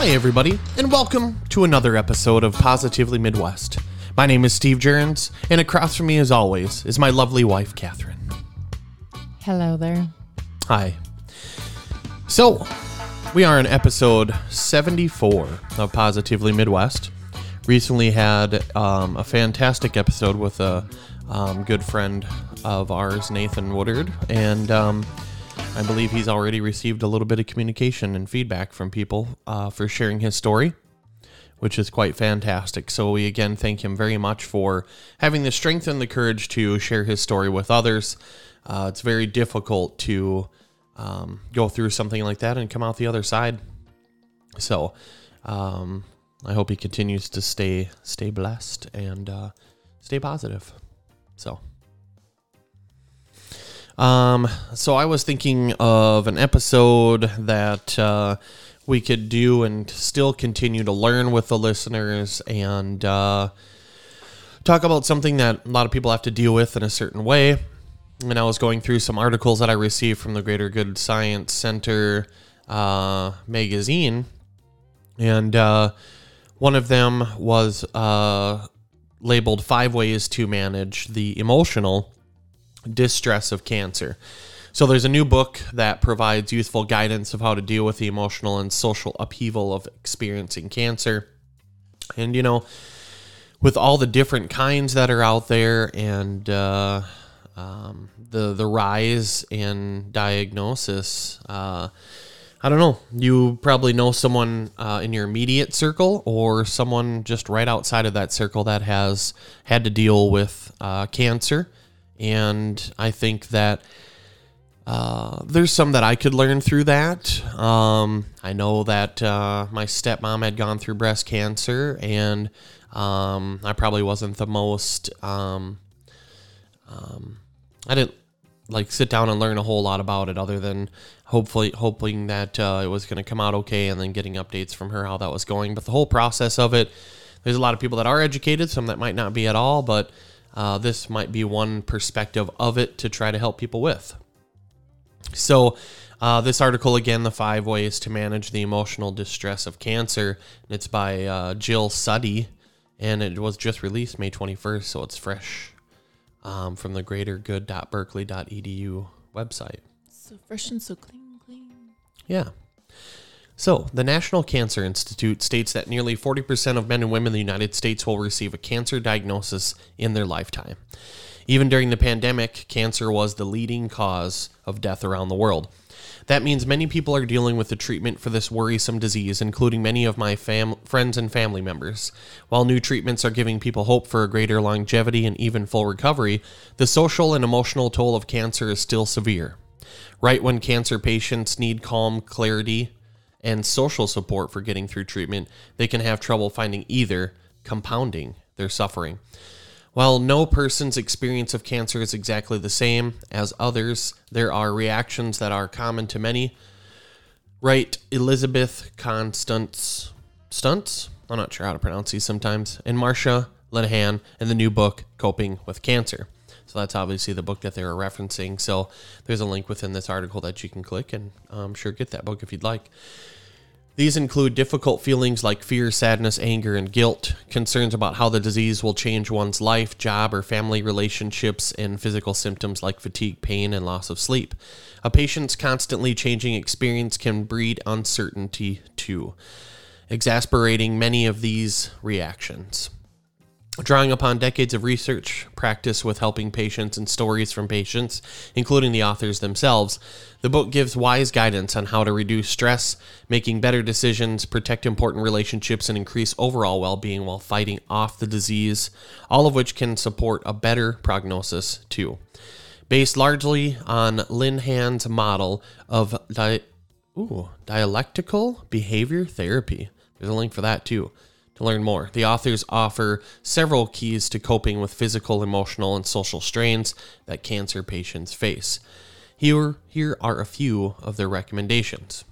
Hi, everybody, and welcome to another episode of Positively Midwest. My name is Steve Jerns, and across from me, as always, is my lovely wife, Catherine. Hello there. Hi. So, we are in episode 74 of Positively Midwest. Recently had um, a fantastic episode with a um, good friend of ours, Nathan Woodard, and um, I believe he's already received a little bit of communication and feedback from people uh, for sharing his story, which is quite fantastic. So, we again thank him very much for having the strength and the courage to share his story with others. Uh, it's very difficult to um, go through something like that and come out the other side. So, um, I hope he continues to stay stay blessed and uh, stay positive. So. Um, so I was thinking of an episode that uh, we could do and still continue to learn with the listeners and uh, talk about something that a lot of people have to deal with in a certain way. And I was going through some articles that I received from the Greater Good Science Center uh, magazine, and uh, one of them was uh, labeled Five Ways to Manage the Emotional distress of cancer. So there's a new book that provides youthful guidance of how to deal with the emotional and social upheaval of experiencing cancer. And you know, with all the different kinds that are out there and uh, um, the the rise in diagnosis, uh, I don't know. You probably know someone uh, in your immediate circle or someone just right outside of that circle that has had to deal with uh, cancer and I think that uh, there's some that I could learn through that. Um, I know that uh, my stepmom had gone through breast cancer, and um, I probably wasn't the most. Um, um I didn't like sit down and learn a whole lot about it, other than hopefully hoping that uh, it was going to come out okay, and then getting updates from her how that was going. But the whole process of it, there's a lot of people that are educated, some that might not be at all, but uh, this might be one perspective of it to try to help people with. So, uh, this article again, the five ways to manage the emotional distress of cancer. It's by uh, Jill Suttie, and it was just released May 21st, so it's fresh um, from the greatergood.berkeley.edu website. So fresh and so clean, clean. Yeah. So, the National Cancer Institute states that nearly 40% of men and women in the United States will receive a cancer diagnosis in their lifetime. Even during the pandemic, cancer was the leading cause of death around the world. That means many people are dealing with the treatment for this worrisome disease, including many of my fam- friends and family members. While new treatments are giving people hope for a greater longevity and even full recovery, the social and emotional toll of cancer is still severe. Right when cancer patients need calm, clarity, and social support for getting through treatment, they can have trouble finding either, compounding their suffering. While no person's experience of cancer is exactly the same as others, there are reactions that are common to many. Write, Elizabeth Constance Stuntz? I'm not sure how to pronounce these sometimes. And Marsha Linehan in the new book, Coping with Cancer. So that's obviously the book that they were referencing. So there's a link within this article that you can click and I'm um, sure get that book if you'd like. These include difficult feelings like fear, sadness, anger, and guilt, concerns about how the disease will change one's life, job, or family relationships, and physical symptoms like fatigue, pain, and loss of sleep. A patient's constantly changing experience can breed uncertainty too, exasperating many of these reactions. Drawing upon decades of research practice with helping patients and stories from patients, including the authors themselves, the book gives wise guidance on how to reduce stress, making better decisions, protect important relationships, and increase overall well being while fighting off the disease, all of which can support a better prognosis, too. Based largely on Linehan's model of di- ooh, dialectical behavior therapy. There's a link for that, too to learn more. The authors offer several keys to coping with physical, emotional, and social strains that cancer patients face. Here, here are a few of their recommendations.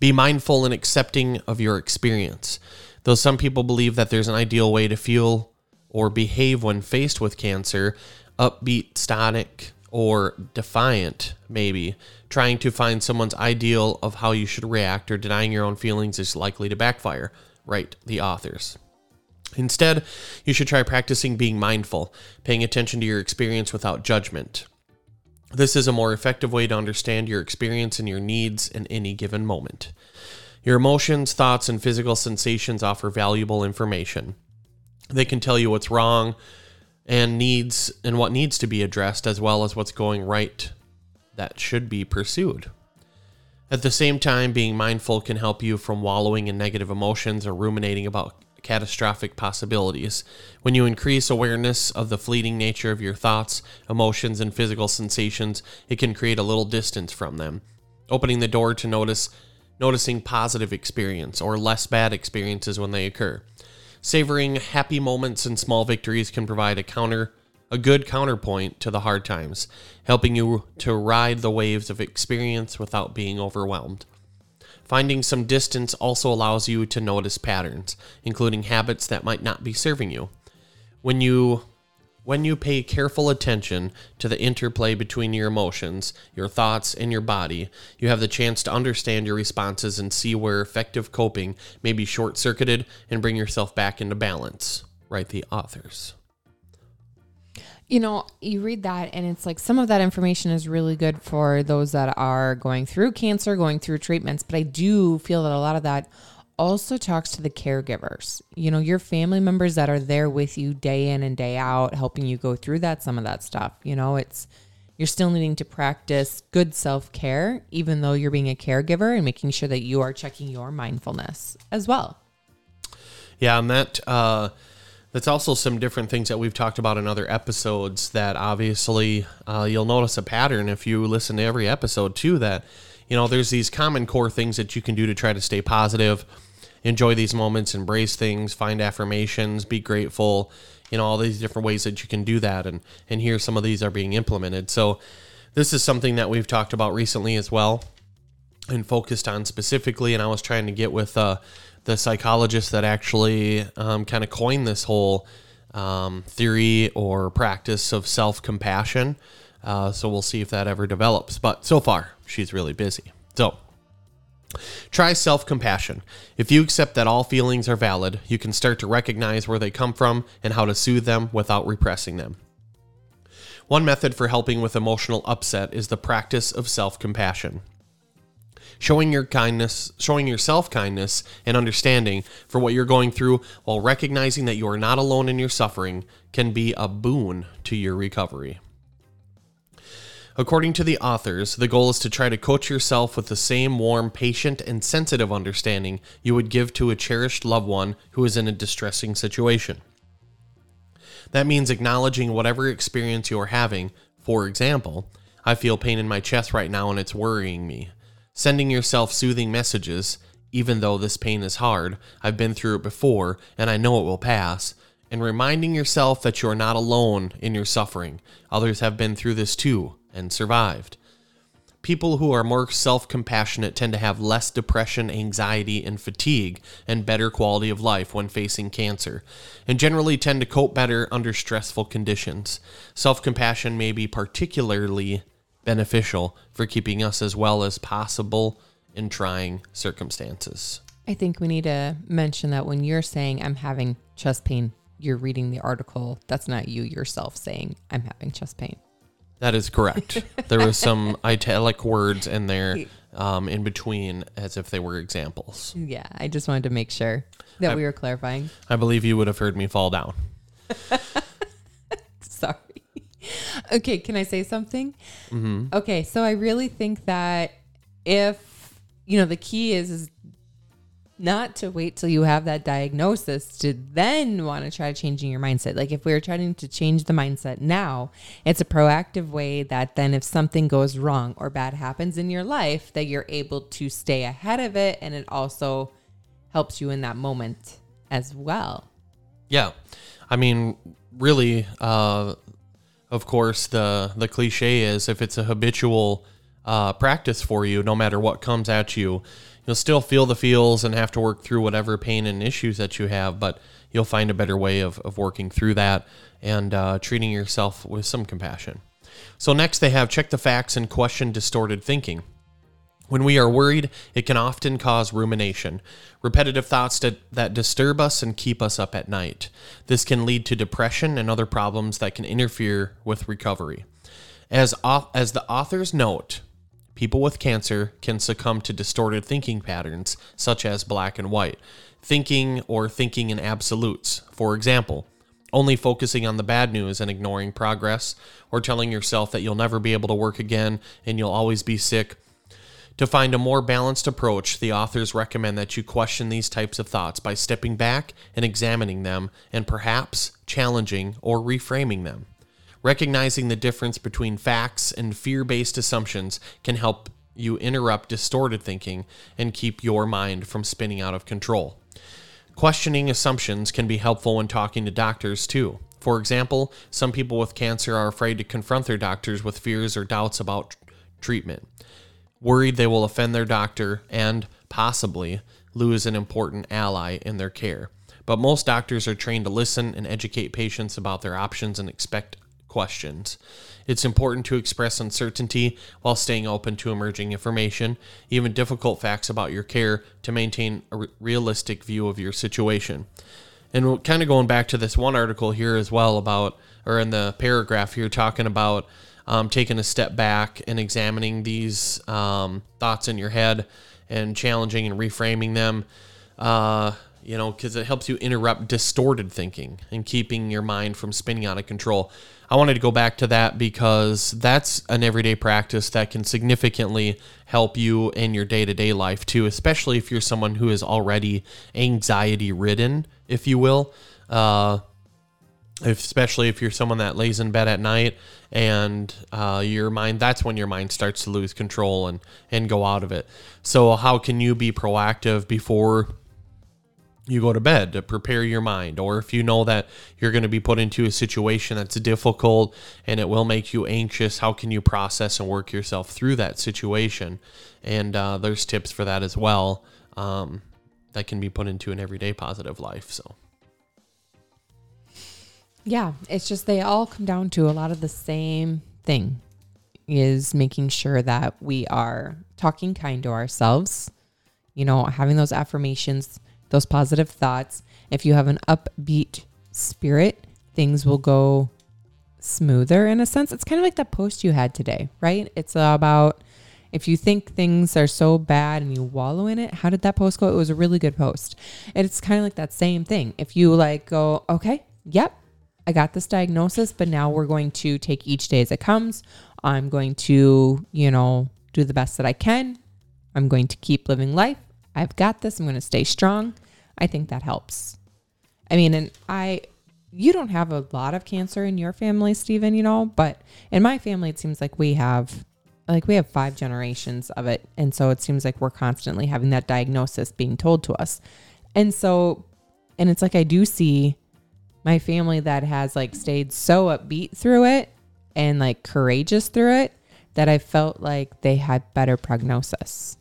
Be mindful and accepting of your experience. Though some people believe that there's an ideal way to feel or behave when faced with cancer, upbeat, static, or defiant, maybe. Trying to find someone's ideal of how you should react or denying your own feelings is likely to backfire, write the authors. Instead, you should try practicing being mindful, paying attention to your experience without judgment. This is a more effective way to understand your experience and your needs in any given moment. Your emotions, thoughts, and physical sensations offer valuable information. They can tell you what's wrong and needs and what needs to be addressed as well as what's going right that should be pursued. At the same time, being mindful can help you from wallowing in negative emotions or ruminating about catastrophic possibilities. When you increase awareness of the fleeting nature of your thoughts, emotions, and physical sensations, it can create a little distance from them, opening the door to notice noticing positive experience or less bad experiences when they occur. Savoring happy moments and small victories can provide a counter a good counterpoint to the hard times, helping you to ride the waves of experience without being overwhelmed. Finding some distance also allows you to notice patterns, including habits that might not be serving you. When you when you pay careful attention to the interplay between your emotions, your thoughts, and your body, you have the chance to understand your responses and see where effective coping may be short circuited and bring yourself back into balance. Write the authors. You know, you read that and it's like some of that information is really good for those that are going through cancer, going through treatments, but I do feel that a lot of that also talks to the caregivers. You know, your family members that are there with you day in and day out, helping you go through that, some of that stuff. You know, it's, you're still needing to practice good self care, even though you're being a caregiver and making sure that you are checking your mindfulness as well. Yeah, and that, uh, that's also some different things that we've talked about in other episodes that obviously uh, you'll notice a pattern if you listen to every episode too that you know there's these common core things that you can do to try to stay positive enjoy these moments embrace things find affirmations be grateful you know all these different ways that you can do that. And and here some of these are being implemented. So this is something that we've talked about recently as well and focused on specifically. And i was trying to get with uh, the psychologist that actually um, kind of coined this whole um, theory or practice of self compassion. Uh, so we'll see if that ever develops. But so far, she's really busy. So try self compassion. If you accept that all feelings are valid, you can start to recognize where they come from and how to soothe them without repressing them. One method for helping with emotional upset is the practice of self compassion showing your kindness, showing yourself kindness and understanding for what you're going through while recognizing that you are not alone in your suffering can be a boon to your recovery. According to the authors, the goal is to try to coach yourself with the same warm, patient, and sensitive understanding you would give to a cherished loved one who is in a distressing situation. That means acknowledging whatever experience you are having. For example, I feel pain in my chest right now and it's worrying me sending yourself soothing messages, even though this pain is hard, I've been through it before and I know it will pass, and reminding yourself that you are not alone in your suffering. Others have been through this too and survived. People who are more self compassionate tend to have less depression, anxiety, and fatigue, and better quality of life when facing cancer, and generally tend to cope better under stressful conditions. Self compassion may be particularly beneficial for keeping us as well as possible in trying circumstances. I think we need to mention that when you're saying I'm having chest pain, you're reading the article. That's not you yourself saying I'm having chest pain. That is correct. there was some italic words in there um, in between as if they were examples. Yeah, I just wanted to make sure that I, we were clarifying. I believe you would have heard me fall down. Sorry. okay, can I say something? Mm-hmm. Okay, so I really think that if you know the key is is not to wait till you have that diagnosis to then want to try changing your mindset. Like if we are trying to change the mindset now, it's a proactive way that then if something goes wrong or bad happens in your life, that you're able to stay ahead of it and it also helps you in that moment as well. Yeah. I mean, really, uh, of course, the the cliche is if it's a habitual uh, practice for you, no matter what comes at you, you'll still feel the feels and have to work through whatever pain and issues that you have, but you'll find a better way of, of working through that and uh, treating yourself with some compassion. So, next they have check the facts and question distorted thinking. When we are worried, it can often cause rumination, repetitive thoughts that, that disturb us and keep us up at night. This can lead to depression and other problems that can interfere with recovery. As, as the authors note, people with cancer can succumb to distorted thinking patterns, such as black and white, thinking or thinking in absolutes. For example, only focusing on the bad news and ignoring progress, or telling yourself that you'll never be able to work again and you'll always be sick to find a more balanced approach, the authors recommend that you question these types of thoughts by stepping back and examining them and perhaps challenging or reframing them. Recognizing the difference between facts and fear based assumptions can help you interrupt distorted thinking and keep your mind from spinning out of control. Questioning assumptions can be helpful when talking to doctors too. For example, some people with cancer are afraid to confront their doctors with fears or doubts about treatment worried they will offend their doctor and possibly lose an important ally in their care. But most doctors are trained to listen and educate patients about their options and expect questions. It's important to express uncertainty while staying open to emerging information, even difficult facts about your care, to maintain a realistic view of your situation. And kind of going back to this one article here as well about, or in the paragraph here, talking about um, taking a step back and examining these um, thoughts in your head and challenging and reframing them. Uh, you know, because it helps you interrupt distorted thinking and keeping your mind from spinning out of control. I wanted to go back to that because that's an everyday practice that can significantly help you in your day to day life too, especially if you're someone who is already anxiety ridden, if you will. Uh, especially if you're someone that lays in bed at night and uh, your mind that's when your mind starts to lose control and and go out of it. So how can you be proactive before you go to bed to prepare your mind? Or if you know that you're going to be put into a situation that's difficult and it will make you anxious how can you process and work yourself through that situation? And uh, there's tips for that as well um, that can be put into an everyday positive life so yeah, it's just they all come down to a lot of the same thing is making sure that we are talking kind to ourselves, you know, having those affirmations, those positive thoughts. If you have an upbeat spirit, things will go smoother in a sense. It's kind of like that post you had today, right? It's about if you think things are so bad and you wallow in it, how did that post go? It was a really good post. And it's kind of like that same thing. If you like go, okay, yep, I got this diagnosis, but now we're going to take each day as it comes. I'm going to, you know, do the best that I can. I'm going to keep living life. I've got this. I'm going to stay strong. I think that helps. I mean, and I, you don't have a lot of cancer in your family, Stephen, you know, but in my family, it seems like we have, like, we have five generations of it. And so it seems like we're constantly having that diagnosis being told to us. And so, and it's like I do see my family that has like stayed so upbeat through it and like courageous through it that I felt like they had better prognosis.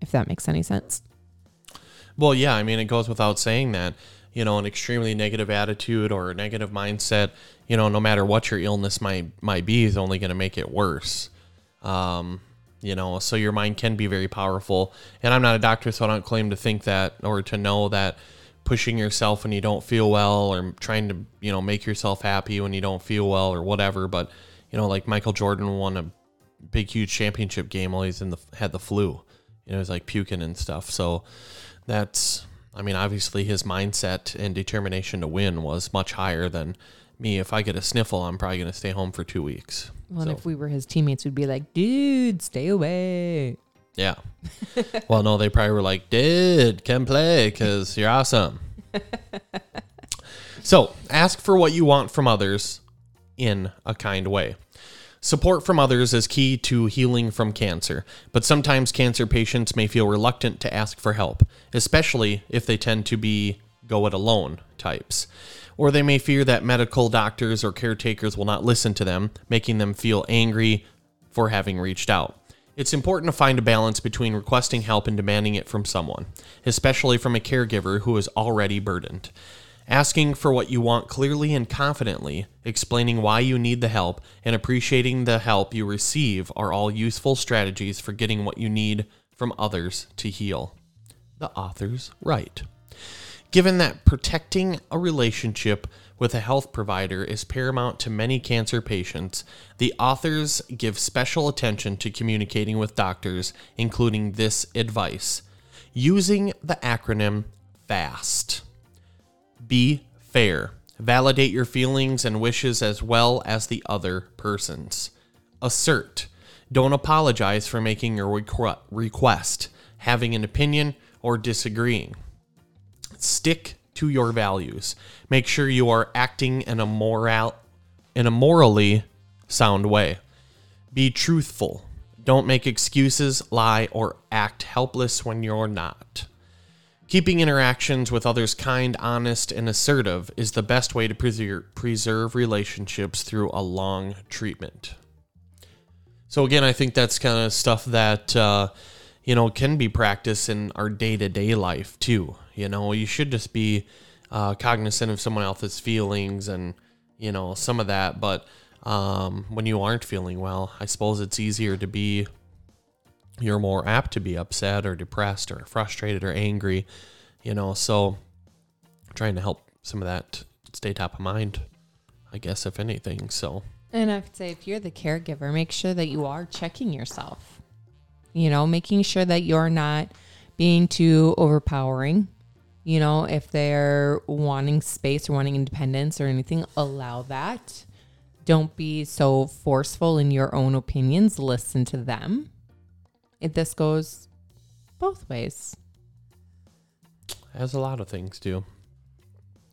If that makes any sense. Well, yeah, I mean, it goes without saying that, you know, an extremely negative attitude or a negative mindset, you know, no matter what your illness might might be, is only going to make it worse. Um, you know, so your mind can be very powerful. And I'm not a doctor, so I don't claim to think that or to know that pushing yourself when you don't feel well or trying to you know make yourself happy when you don't feel well or whatever. But you know like michael jordan won a big huge championship game while he's in the had the flu. You know he's like puking and stuff. So that's i mean obviously his mindset and determination to win was much higher than me. If i get a sniffle i'm probably going to stay home for two weeks. Well so. if we were his teammates we'd be like dude stay away yeah. well, no, they probably were like, dude, can play because you're awesome. so ask for what you want from others in a kind way. Support from others is key to healing from cancer, but sometimes cancer patients may feel reluctant to ask for help, especially if they tend to be go it alone types. Or they may fear that medical doctors or caretakers will not listen to them, making them feel angry for having reached out. It's important to find a balance between requesting help and demanding it from someone, especially from a caregiver who is already burdened. Asking for what you want clearly and confidently, explaining why you need the help, and appreciating the help you receive are all useful strategies for getting what you need from others to heal. The author's write. Given that protecting a relationship with a health provider is paramount to many cancer patients, the authors give special attention to communicating with doctors, including this advice using the acronym FAST. Be fair. Validate your feelings and wishes as well as the other person's. Assert. Don't apologize for making your requ- request, having an opinion, or disagreeing. Stick to your values. Make sure you are acting in a moral in a morally sound way. Be truthful. Don't make excuses, lie, or act helpless when you're not. Keeping interactions with others kind, honest, and assertive is the best way to preserve, relationships through a long treatment. So, again, I think that's kind of stuff that, uh, you know, can be practiced in our day to day life too. You know, you should just be uh, cognizant of someone else's feelings and, you know, some of that. But um, when you aren't feeling well, I suppose it's easier to be you're more apt to be upset or depressed or frustrated or angry, you know. So, trying to help some of that stay top of mind, I guess, if anything. So, And I would say if you're the caregiver, make sure that you are checking yourself. You know, making sure that you're not being too overpowering. You know, if they're wanting space or wanting independence or anything, allow that. Don't be so forceful in your own opinions. Listen to them. If this goes both ways. as a lot of things do.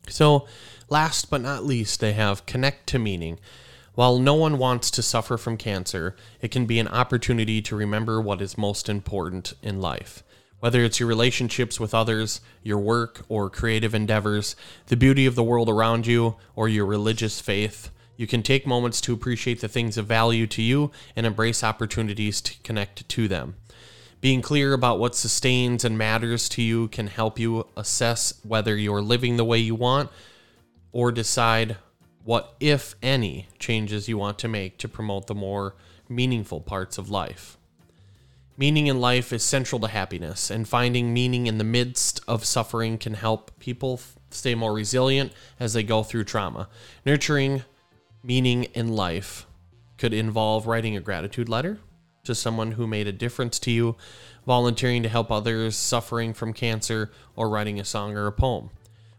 So, last but not least, they have connect to meaning. While no one wants to suffer from cancer, it can be an opportunity to remember what is most important in life. Whether it's your relationships with others, your work, or creative endeavors, the beauty of the world around you, or your religious faith, you can take moments to appreciate the things of value to you and embrace opportunities to connect to them. Being clear about what sustains and matters to you can help you assess whether you're living the way you want or decide what, if any, changes you want to make to promote the more meaningful parts of life. Meaning in life is central to happiness, and finding meaning in the midst of suffering can help people f- stay more resilient as they go through trauma. Nurturing meaning in life could involve writing a gratitude letter to someone who made a difference to you, volunteering to help others suffering from cancer, or writing a song or a poem.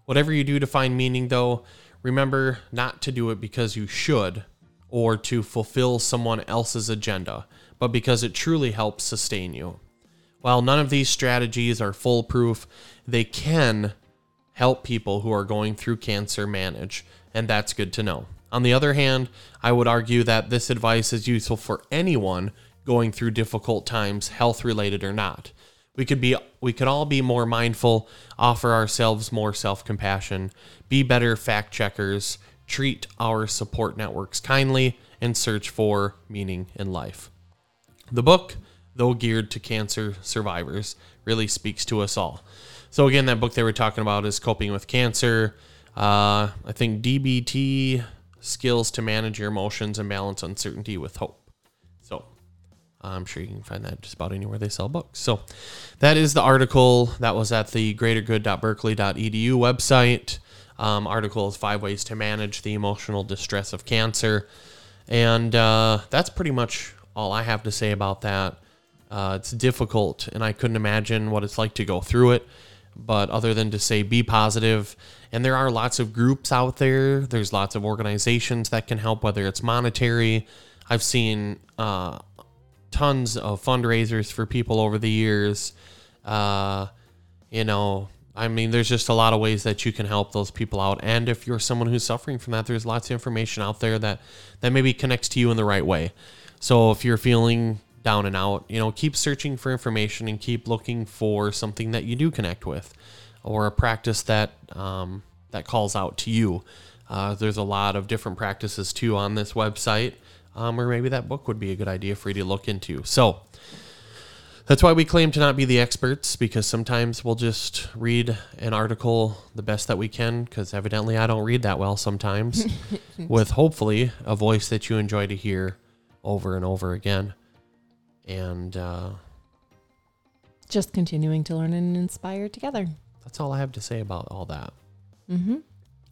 Whatever you do to find meaning, though, remember not to do it because you should or to fulfill someone else's agenda, but because it truly helps sustain you. While none of these strategies are foolproof, they can help people who are going through cancer manage, and that's good to know. On the other hand, I would argue that this advice is useful for anyone going through difficult times, health related or not. We could be we could all be more mindful, offer ourselves more self-compassion, be better fact checkers, treat our support networks kindly, and search for meaning in life. The book, though geared to cancer survivors, really speaks to us all. So again, that book they were talking about is coping with cancer. Uh, I think DBT skills to manage your emotions and balance uncertainty with hope. I'm sure you can find that just about anywhere they sell books. So that is the article that was at the greatergood.berkeley.edu website. Um, article is five ways to manage the emotional distress of cancer, and uh, that's pretty much all I have to say about that. Uh, it's difficult, and I couldn't imagine what it's like to go through it. But other than to say, be positive, and there are lots of groups out there. There's lots of organizations that can help, whether it's monetary. I've seen uh, tons of fundraisers for people over the years. Uh, you know, I mean, there's just a lot of ways that you can help those people out. And if you're someone who's suffering from that, there's lots of information out there that that maybe connects to you in the right way. So if you're feeling down and out, you know, keep searching for information and keep looking for something that you do connect with, or a practice that um, that calls out to you. Uh, there's a lot of different practices too on this website, um, or maybe that book would be a good idea for you to look into. So That's why we claim to not be the experts because sometimes we'll just read an article the best that we can because evidently I don't read that well sometimes with hopefully a voice that you enjoy to hear over and over again. And uh, Just continuing to learn and inspire together. that's all I have to say about all that. Mm-hmm.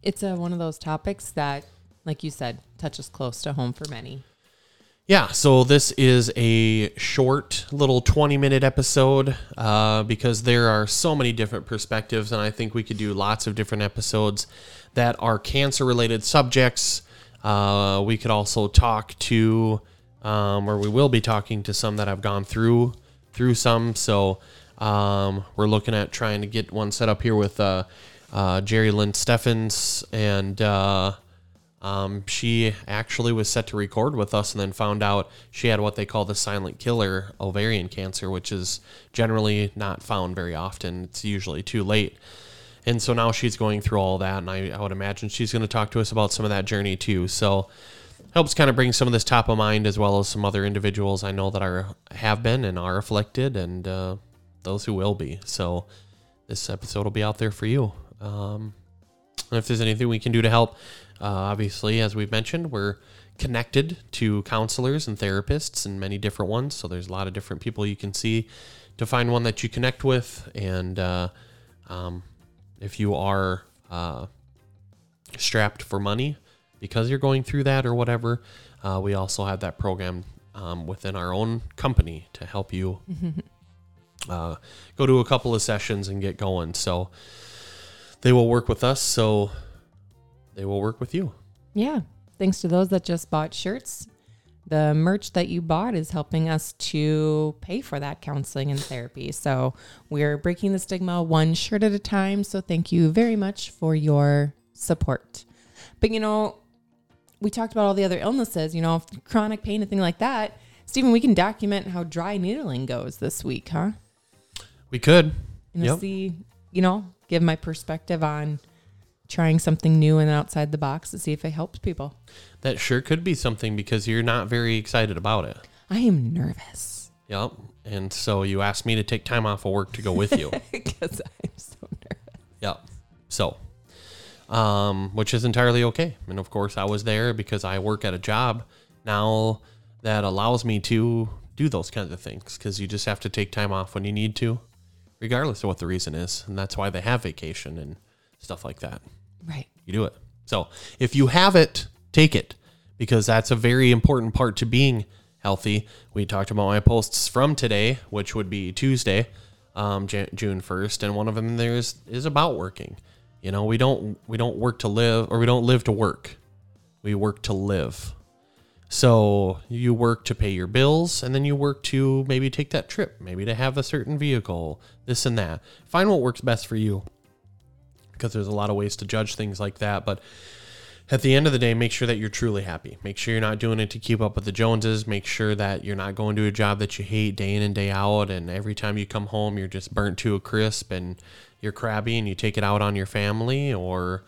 It's a, one of those topics that, like you said, touches close to home for many. Yeah, so this is a short little 20 minute episode uh, because there are so many different perspectives, and I think we could do lots of different episodes that are cancer related subjects. Uh, we could also talk to, um, or we will be talking to some that I've gone through through some. So um, we're looking at trying to get one set up here with uh, uh, Jerry Lynn Steffens and. Um, she actually was set to record with us and then found out she had what they call the silent killer ovarian cancer, which is generally not found very often. It's usually too late. And so now she's going through all that, and I, I would imagine she's going to talk to us about some of that journey too. So helps kind of bring some of this top of mind as well as some other individuals I know that are have been and are afflicted, and uh, those who will be. So this episode will be out there for you. Um, if there's anything we can do to help, uh, obviously, as we've mentioned, we're connected to counselors and therapists and many different ones. So there's a lot of different people you can see to find one that you connect with. And uh, um, if you are uh, strapped for money because you're going through that or whatever, uh, we also have that program um, within our own company to help you uh, go to a couple of sessions and get going. So they will work with us. So they will work with you. Yeah. Thanks to those that just bought shirts. The merch that you bought is helping us to pay for that counseling and therapy. So we're breaking the stigma one shirt at a time. So thank you very much for your support. But you know, we talked about all the other illnesses, you know, chronic pain and thing like that. Stephen, we can document how dry needling goes this week, huh? We could. You know, Yep. see, you know, give my perspective on trying something new and outside the box to see if it helps people. That sure could be something because you're not very excited about it. I am nervous Yep. And so you asked me to take time off of work to go with you. because I'm so nervous. yep. So, um, which is entirely okay. And of course, I was there because I work at a job now that allows me to do those kinds of things because you just have to take time off when you need to, regardless of what the reason is. And that's why they have vacation and stuff like that. Right. you do it. So if you have it, take it because that's a very important part to being healthy. We talked about my posts from today, which would be Tuesday, um, Jan- June first, and one of them there is is about working. You know, we don't we don't work to live, or we don't live to work. We work to live. So you work to pay your bills, and then you work to maybe take that trip, maybe to have a certain vehicle, this and that. Find what works best for you because there's a lot of ways to judge things like that. But at the end of the day, make sure that you're truly happy. Make sure you're not doing it to keep up with the Joneses. Make sure that you're not going to a job that you hate day in and day out. And every time you come home, you're just burnt to a crisp and you're crabby and you take it out on your family or.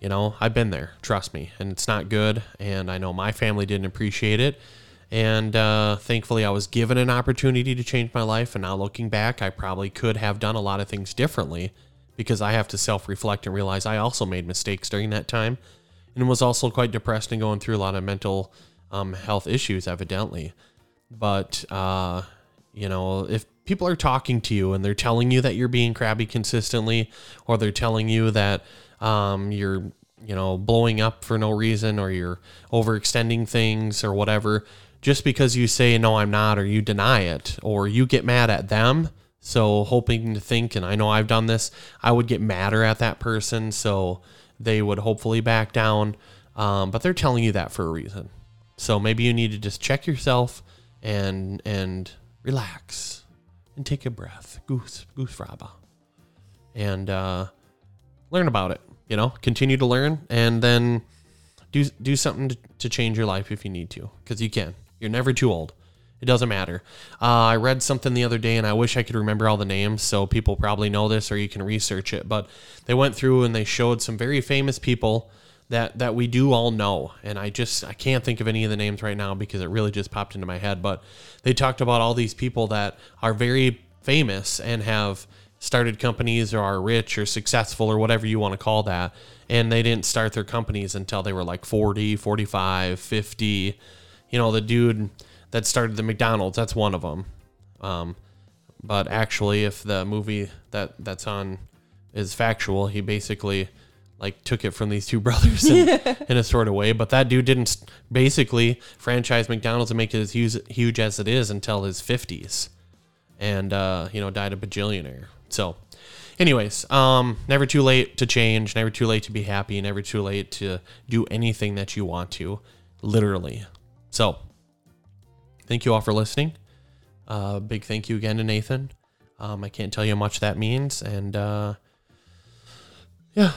You know, I've been there, trust me, and it's not good. And I know my family didn't appreciate it. And uh, thankfully, I was given an opportunity to change my life. And now looking back, I probably could have done a lot of things differently because I have to self reflect and realize I also made mistakes during that time and was also quite depressed and going through a lot of mental um, health issues, evidently. But, uh, you know, if people are talking to you and they're telling you that you're being crabby consistently, or they're telling you that um, you're, you know, blowing up for no reason, or you're overextending things, or whatever, just because you say, no, I'm not, or you deny it, or you get mad at them. So, hoping to think, and I know I've done this, I would get madder at that person. So, they would hopefully back down. Um, but they're telling you that for a reason. So maybe you need to just check yourself and and relax and take a breath, goose goosfraba, and uh, learn about it. You know, continue to learn, and then do do something to, to change your life if you need to, because you can. You're never too old. It doesn't matter. Uh, I read something the other day, and I wish I could remember all the names, so people probably know this, or you can research it. But they went through and they showed some very famous people that that we do all know and i just i can't think of any of the names right now because it really just popped into my head but they talked about all these people that are very famous and have started companies or are rich or successful or whatever you want to call that and they didn't start their companies until they were like 40 45 50 you know the dude that started the mcdonald's that's one of them um, but actually if the movie that that's on is factual he basically like took it from these two brothers in, in a sort of way. But that dude didn't basically franchise McDonald's and make it as huge, huge as it is until his fifties, and uh, you know died a bajillionaire. So, anyways, um, never too late to change, never too late to be happy, never too late to do anything that you want to, literally. So, thank you all for listening. Uh, big thank you again to Nathan. Um, I can't tell you how much that means, and uh, yeah.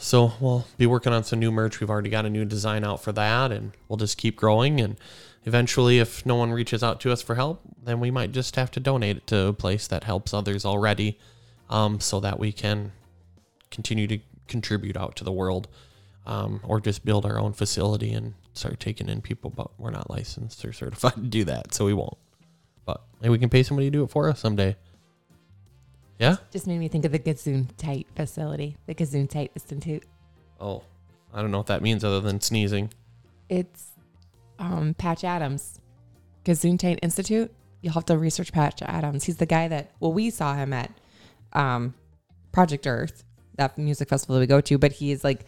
So we'll be working on some new merch. We've already got a new design out for that, and we'll just keep growing. And eventually, if no one reaches out to us for help, then we might just have to donate it to a place that helps others already, um, so that we can continue to contribute out to the world, um, or just build our own facility and start taking in people. But we're not licensed or certified to do that, so we won't. But maybe we can pay somebody to do it for us someday. Yeah. Just made me think of the Gesundheit facility, the Gesundheit Institute. Oh, I don't know what that means other than sneezing. It's um, Patch Adams, Gesundheit Institute. You'll have to research Patch Adams. He's the guy that, well, we saw him at um, Project Earth, that music festival that we go to, but he is like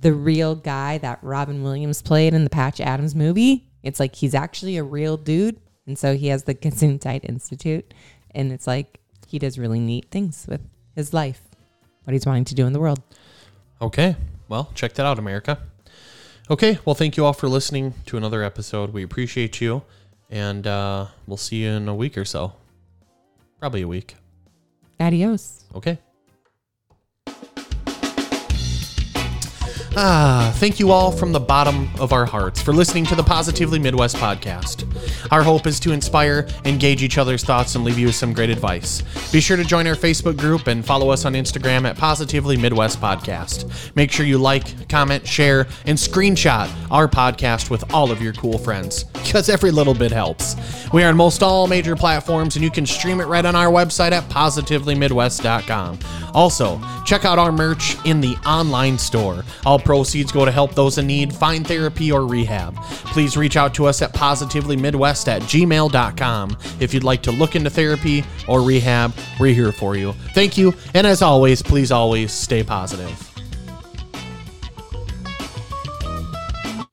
the real guy that Robin Williams played in the Patch Adams movie. It's like he's actually a real dude. And so he has the Tight Institute. And it's like he does really neat things with his life, what he's wanting to do in the world. Okay. Well, check that out, America. Okay. Well, thank you all for listening to another episode. We appreciate you. And uh, we'll see you in a week or so. Probably a week. Adios. Okay. Ah, thank you all from the bottom of our hearts for listening to the Positively Midwest podcast. Our hope is to inspire, engage each other's thoughts, and leave you with some great advice. Be sure to join our Facebook group and follow us on Instagram at Positively Midwest Podcast. Make sure you like, comment, share, and screenshot our podcast with all of your cool friends, because every little bit helps. We are on most all major platforms, and you can stream it right on our website at positivelymidwest.com. Also, check out our merch in the online store. All proceeds go to help those in need find therapy or rehab. Please reach out to us at positively.midwest at gmail.com if you'd like to look into therapy or rehab. We're here for you. Thank you, and as always, please always stay positive.